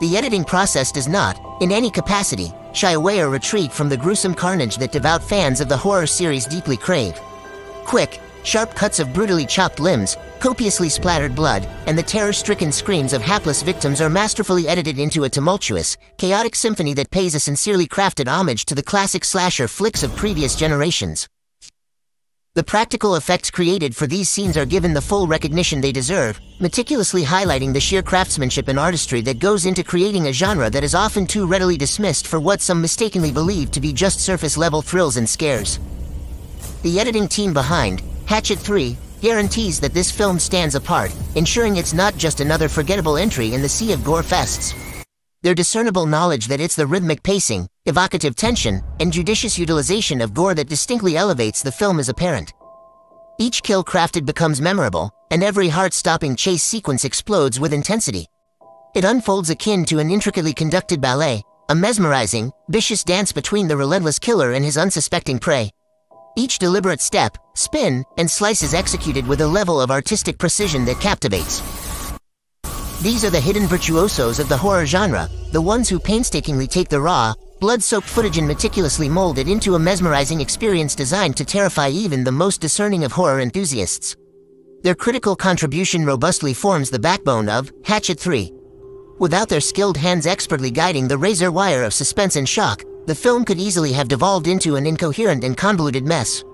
The editing process does not, in any capacity, shy away or retreat from the gruesome carnage that devout fans of the horror series deeply crave. Quick, sharp cuts of brutally chopped limbs, copiously splattered blood, and the terror-stricken screams of hapless victims are masterfully edited into a tumultuous, chaotic symphony that pays a sincerely crafted homage to the classic slasher flicks of previous generations. The practical effects created for these scenes are given the full recognition they deserve, meticulously highlighting the sheer craftsmanship and artistry that goes into creating a genre that is often too readily dismissed for what some mistakenly believe to be just surface-level thrills and scares. The editing team behind Hatchet 3 guarantees that this film stands apart, ensuring it's not just another forgettable entry in the sea of gore fests. Their discernible knowledge that it's the rhythmic pacing, evocative tension, and judicious utilization of gore that distinctly elevates the film is apparent. Each kill crafted becomes memorable, and every heart-stopping chase sequence explodes with intensity. It unfolds akin to an intricately conducted ballet, a mesmerizing, vicious dance between the relentless killer and his unsuspecting prey. Each deliberate step, spin, and slice is executed with a level of artistic precision that captivates. These are the hidden virtuosos of the horror genre, the ones who painstakingly take the raw, blood-soaked footage and meticulously mold it into a mesmerizing experience designed to terrify even the most discerning of horror enthusiasts. Their critical contribution robustly forms the backbone of Hatchet 3. Without their skilled hands expertly guiding the razor wire of suspense and shock, the film could easily have devolved into an incoherent and convoluted mess.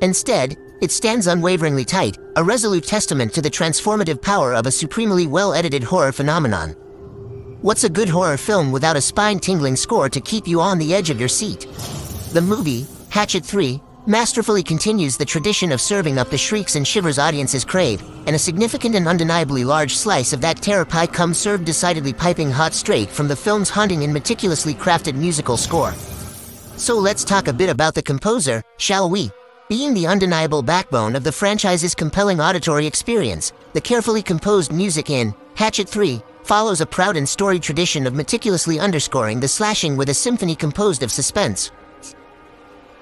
Instead, it stands unwaveringly tight, a resolute testament to the transformative power of a supremely well-edited horror phenomenon. What's a good horror film without a spine-tingling score to keep you on the edge of your seat? The movie, Hatchet 3, masterfully continues the tradition of serving up the shrieks and shivers audiences crave, and a significant and undeniably large slice of that terror pie comes served decidedly piping hot straight from the film's haunting and meticulously crafted musical score. So let's talk a bit about the composer, shall we? Being the undeniable backbone of the franchise's compelling auditory experience, the carefully composed music in Hatchet 3 follows a proud and storied tradition of meticulously underscoring the slashing with a symphony composed of suspense.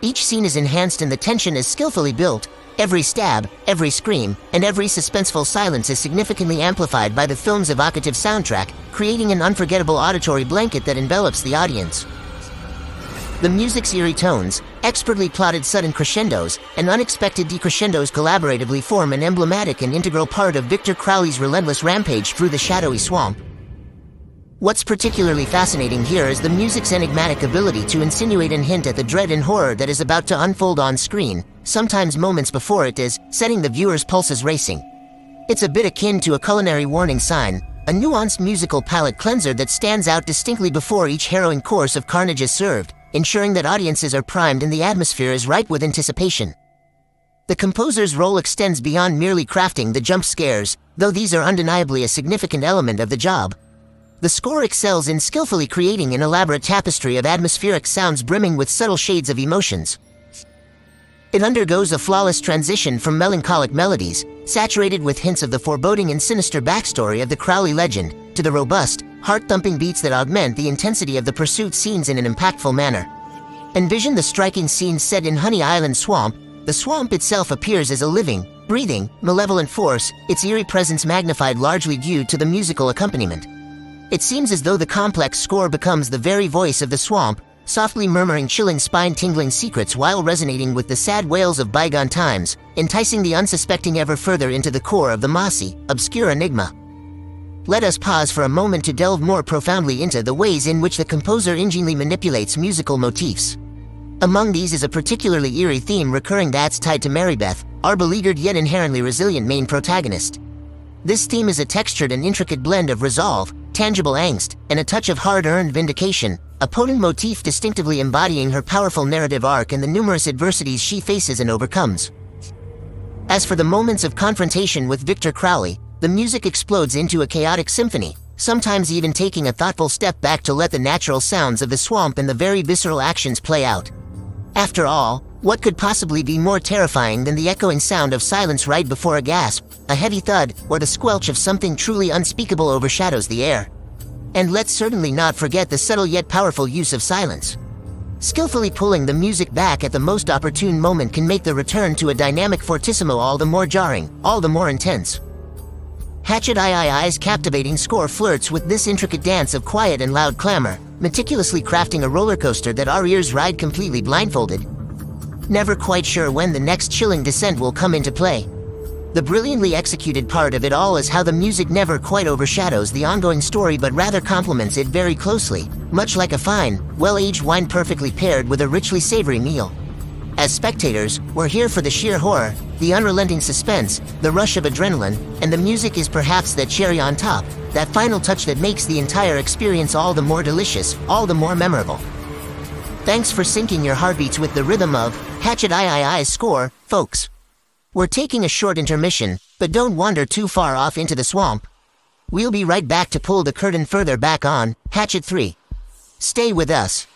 Each scene is enhanced and the tension is skillfully built. Every stab, every scream, and every suspenseful silence is significantly amplified by the film's evocative soundtrack, creating an unforgettable auditory blanket that envelops the audience. The music's eerie tones, expertly plotted sudden crescendos, and unexpected decrescendos collaboratively form an emblematic and integral part of Victor Crowley's relentless rampage through the shadowy swamp. What's particularly fascinating here is the music's enigmatic ability to insinuate and hint at the dread and horror that is about to unfold on screen, sometimes moments before it is, setting the viewer's pulses racing. It's a bit akin to a culinary warning sign, a nuanced musical palate cleanser that stands out distinctly before each harrowing course of carnage is served, ensuring that audiences are primed and the atmosphere is ripe with anticipation. The composer's role extends beyond merely crafting the jump scares, though these are undeniably a significant element of the job. The score excels in skillfully creating an elaborate tapestry of atmospheric sounds brimming with subtle shades of emotions. It undergoes a flawless transition from melancholic melodies, saturated with hints of the foreboding and sinister backstory of the Crowley legend, to the robust, heart-thumping beats that augment the intensity of the pursuit scenes in an impactful manner. Envision the striking scene set in Honey Island Swamp. The swamp itself appears as a living, breathing, malevolent force, its eerie presence magnified largely due to the musical accompaniment. It seems as though the complex score becomes the very voice of the swamp, softly murmuring chilling spine-tingling secrets while resonating with the sad wails of bygone times, enticing the unsuspecting ever further into the core of the mossy, obscure enigma. Let us pause for a moment to delve more profoundly into the ways in which the composer ingeniously manipulates musical motifs. Among these is a particularly eerie theme recurring that's tied to Marybeth, our beleaguered yet inherently resilient main protagonist. This theme is a textured and intricate blend of resolve, tangible angst, and a touch of hard-earned vindication, a potent motif distinctively embodying her powerful narrative arc and the numerous adversities she faces and overcomes. As for the moments of confrontation with Victor Crowley, the music explodes into a chaotic symphony, sometimes even taking a thoughtful step back to let the natural sounds of the swamp and the very visceral actions play out. After all, what could possibly be more terrifying than the echoing sound of silence right before a gasp, a heavy thud, or the squelch of something truly unspeakable overshadows the air? And let's certainly not forget the subtle yet powerful use of silence. Skillfully pulling the music back at the most opportune moment can make the return to a dynamic fortissimo all the more jarring, all the more intense. Hatchet III's captivating score flirts with this intricate dance of quiet and loud clamor, meticulously crafting a roller coaster that our ears ride completely blindfolded, never quite sure when the next chilling descent will come into play. The brilliantly executed part of it all is how the music never quite overshadows the ongoing story but rather complements it very closely, much like a fine, well-aged wine perfectly paired with a richly savory meal. As spectators, we're here for the sheer horror, the unrelenting suspense, the rush of adrenaline, and the music is perhaps that cherry on top, that final touch that makes the entire experience all the more delicious, all the more memorable. Thanks for syncing your heartbeats with the rhythm of Hatchet III's score, folks. We're taking a short intermission, but don't wander too far off into the swamp. We'll be right back to pull the curtain further back on Hatchet 3. Stay with us.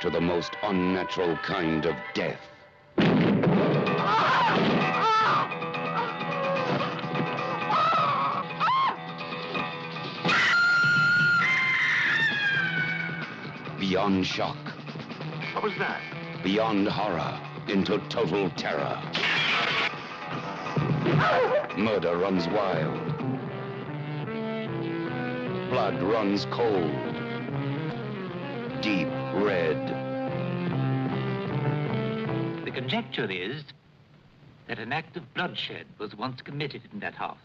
To the most unnatural kind of death. beyond shock, What was that? beyond horror, into total terror. Murder runs wild. Blood runs cold. Deep red. The conjecture is that an act of bloodshed was once committed in that house.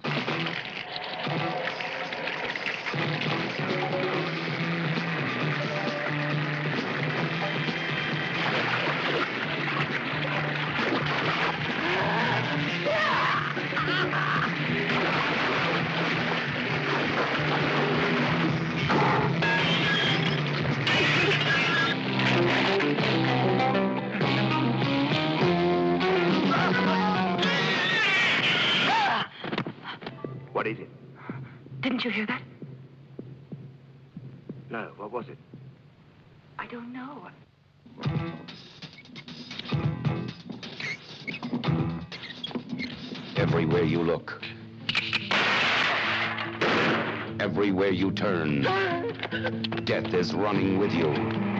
What is it? Didn't you hear that? No, what was it? I don't know. Everywhere you look. Everywhere you turn. Death is running with you.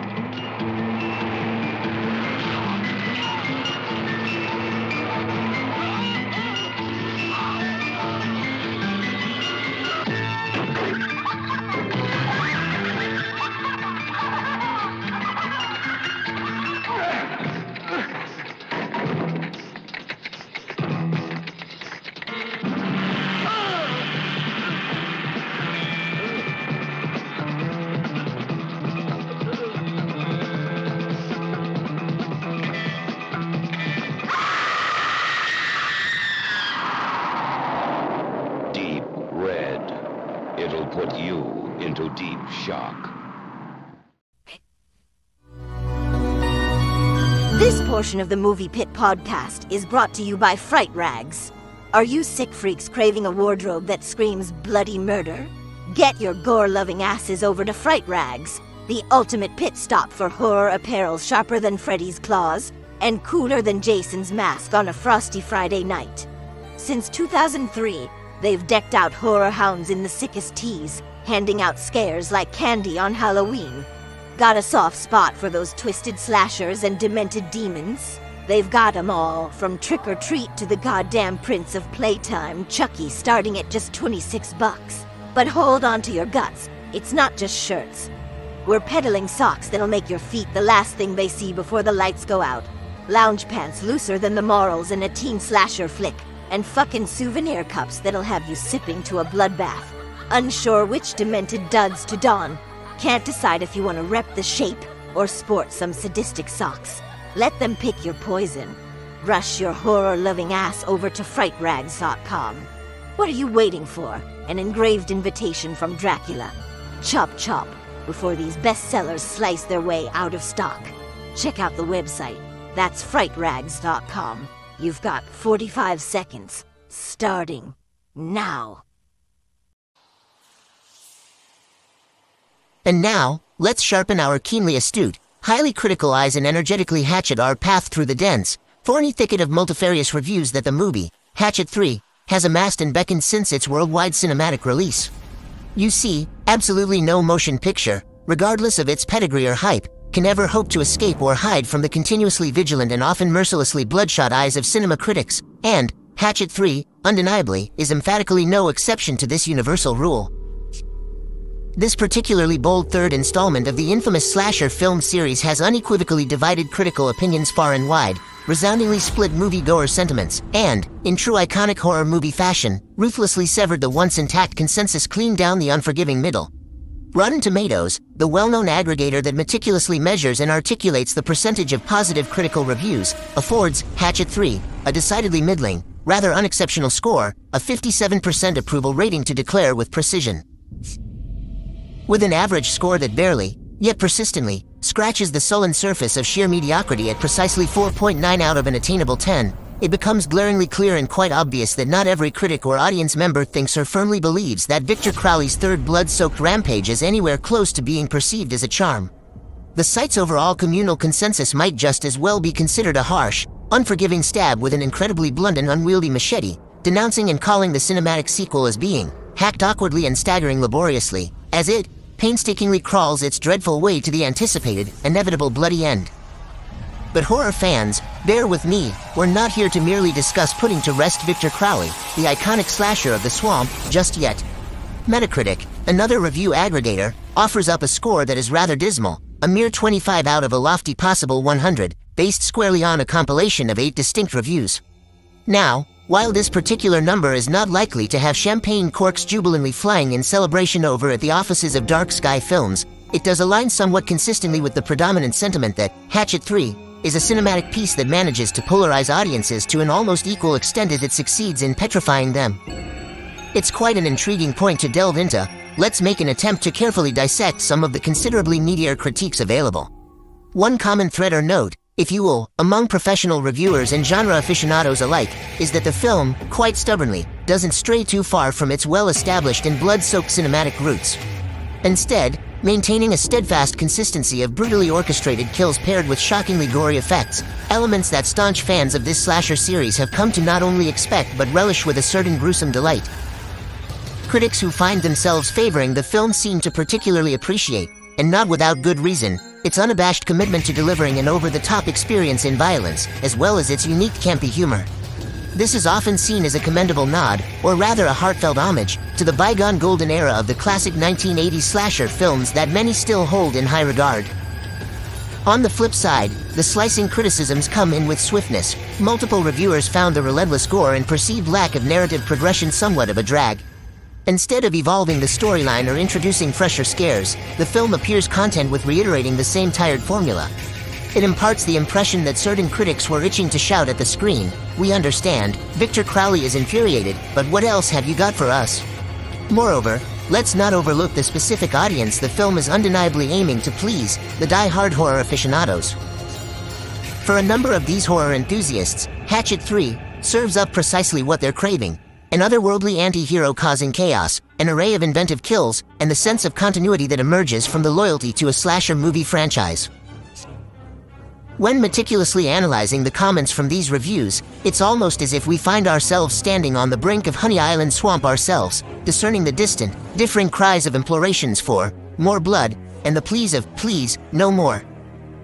Portion of the Movie Pit podcast is brought to you by Fright Rags. Are you sick freaks craving a wardrobe that screams bloody murder? Get your gore loving asses over to Fright Rags, the ultimate pit stop for horror apparel sharper than Freddy's claws and cooler than Jason's mask on a frosty Friday night. Since 2003, they've decked out horror hounds in the sickest tees, handing out scares like candy on Halloween. Got a soft spot for those twisted slashers and demented demons? They've got 'em all, from trick or treat to the goddamn Prince of Playtime, Chucky, starting at just 26 bucks. But hold on to your guts, it's not just shirts. We're peddling socks that'll make your feet the last thing they see before the lights go out. Lounge pants looser than the morals in a teen slasher flick, and fucking souvenir cups that'll have you sipping to a bloodbath. Unsure which demented duds to don. Can't decide if you want to rep the shape or sport some sadistic socks. Let them pick your poison. Rush your horror loving ass over to frightrags.com. What are you waiting for? An engraved invitation from Dracula. Chop chop before these bestsellers slice their way out of stock. Check out the website. That's frightrags.com. You've got 45 seconds. Starting now. And now, let's sharpen our keenly astute, highly critical eyes and energetically hatchet our path through the dense, thorny thicket of multifarious reviews that the movie, Hatchet 3, has amassed and beckoned since its worldwide cinematic release. You see, absolutely no motion picture, regardless of its pedigree or hype, can ever hope to escape or hide from the continuously vigilant and often mercilessly bloodshot eyes of cinema critics, and Hatchet 3, undeniably, is emphatically no exception to this universal rule. This particularly bold third installment of the infamous slasher film series has unequivocally divided critical opinions far and wide, resoundingly split moviegoer sentiments, and, in true iconic horror movie fashion, ruthlessly severed the once intact consensus clean down the unforgiving middle. Rotten Tomatoes, the well-known aggregator that meticulously measures and articulates the percentage of positive critical reviews, affords Hatchet 3 a decidedly middling, rather unexceptional score, a 57% approval rating to declare with precision. With an average score that barely, yet persistently, scratches the sullen surface of sheer mediocrity at precisely 4.9 out of an attainable 10, it becomes glaringly clear and quite obvious that not every critic or audience member thinks or firmly believes that Victor Crowley's third blood-soaked rampage is anywhere close to being perceived as a charm. The site's overall communal consensus might just as well be considered a harsh, unforgiving stab with an incredibly blunt and unwieldy machete, denouncing and calling the cinematic sequel as being hacked awkwardly and staggering laboriously, as it, painstakingly crawls its dreadful way to the anticipated, inevitable bloody end. But horror fans, bear with me, we're not here to merely discuss putting to rest Victor Crowley, the iconic slasher of the swamp, just yet. Metacritic, another review aggregator, offers up a score that is rather dismal, a mere 25 out of a lofty possible 100, based squarely on a compilation of eight distinct reviews. Now, while this particular number is not likely to have champagne corks jubilantly flying in celebration over at the offices of Dark Sky Films, it does align somewhat consistently with the predominant sentiment that Hatchet 3 is a cinematic piece that manages to polarize audiences to an almost equal extent as it succeeds in petrifying them. It's quite an intriguing point to delve into. Let's make an attempt to carefully dissect some of the considerably meatier critiques available. One common thread or note, if you will, among professional reviewers and genre aficionados alike, is that the film, quite stubbornly, doesn't stray too far from its well-established and blood-soaked cinematic roots. Instead, maintaining a steadfast consistency of brutally orchestrated kills paired with shockingly gory effects, elements that staunch fans of this slasher series have come to not only expect but relish with a certain gruesome delight. Critics who find themselves favoring the film seem to particularly appreciate, and not without good reason, its unabashed commitment to delivering an over-the-top experience in violence, as well as its unique campy humor. This is often seen as a commendable nod, or rather a heartfelt homage, to the bygone golden era of the classic 1980s slasher films that many still hold in high regard. On the flip side, the slicing criticisms come in with swiftness. Multiple reviewers found the relentless gore and perceived lack of narrative progression somewhat of a drag. Instead of evolving the storyline or introducing fresher scares, the film appears content with reiterating the same tired formula. It imparts the impression that certain critics were itching to shout at the screen, We understand, Victor Crowley is infuriated, but what else have you got for us? Moreover, let's not overlook the specific audience the film is undeniably aiming to please, the die-hard horror aficionados. For a number of these horror enthusiasts, Hatchet 3 serves up precisely what they're craving, an otherworldly anti-hero causing chaos, an array of inventive kills, and the sense of continuity that emerges from the loyalty to a slasher movie franchise. When meticulously analyzing the comments from these reviews, it's almost as if we find ourselves standing on the brink of Honey Island Swamp ourselves, discerning the distant, differing cries of implorations for more blood and the pleas of please, no more.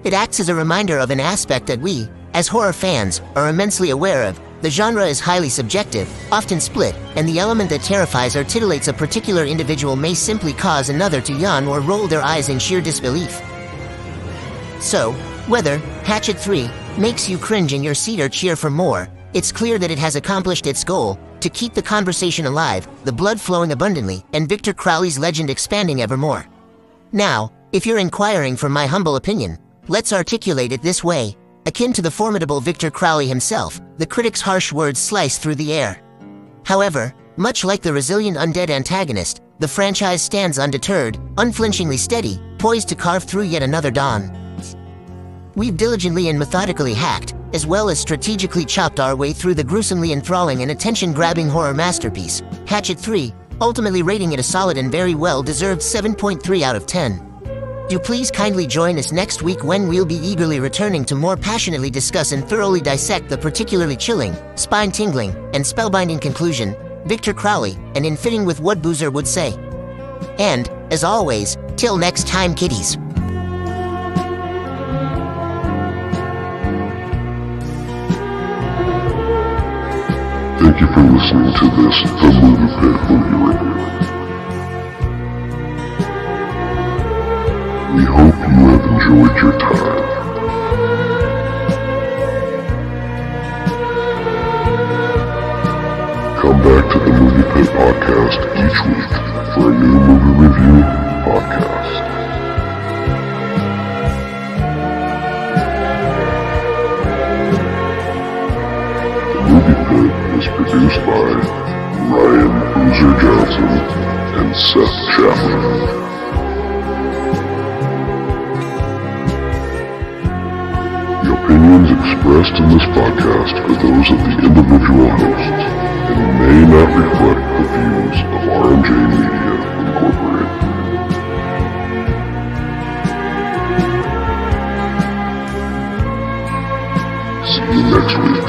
It acts as a reminder of an aspect that we, as horror fans, are immensely aware of. The genre is highly subjective, often split, and the element that terrifies or titillates a particular individual may simply cause another to yawn or roll their eyes in sheer disbelief. So, whether Hatchet 3 makes you cringe in your seat or cheer for more, it's clear that it has accomplished its goal to keep the conversation alive, the blood flowing abundantly, and Victor Crowley's legend expanding evermore. Now, if you're inquiring for my humble opinion, let's articulate it this way. Akin to the formidable Victor Crowley himself, the critic's harsh words slice through the air. However, much like the resilient undead antagonist, the franchise stands undeterred, unflinchingly steady, poised to carve through yet another dawn. We've diligently and methodically hacked, as well as strategically chopped our way through the gruesomely enthralling and attention-grabbing horror masterpiece, Hatchet 3, ultimately rating it a solid and very well-deserved 7.3 out of 10. Do please kindly join us next week when we'll be eagerly returning to more passionately discuss and thoroughly dissect the particularly chilling, spine-tingling, and spellbinding conclusion, Victor Crowley, and in fitting with what Boozer would say. And, as always, till next time kiddies. Thank you for listening to this The Movie Pit Movie Review. We hope you have enjoyed your time. Come back to the Movie Pit Podcast each week for a new movie review podcast. The Movie Pit is produced by Ryan Boozer Johnson and Seth Chapman. opinions expressed in this podcast are those of the individual hosts and may not reflect the views of RMJ Media Incorporated. See you next week.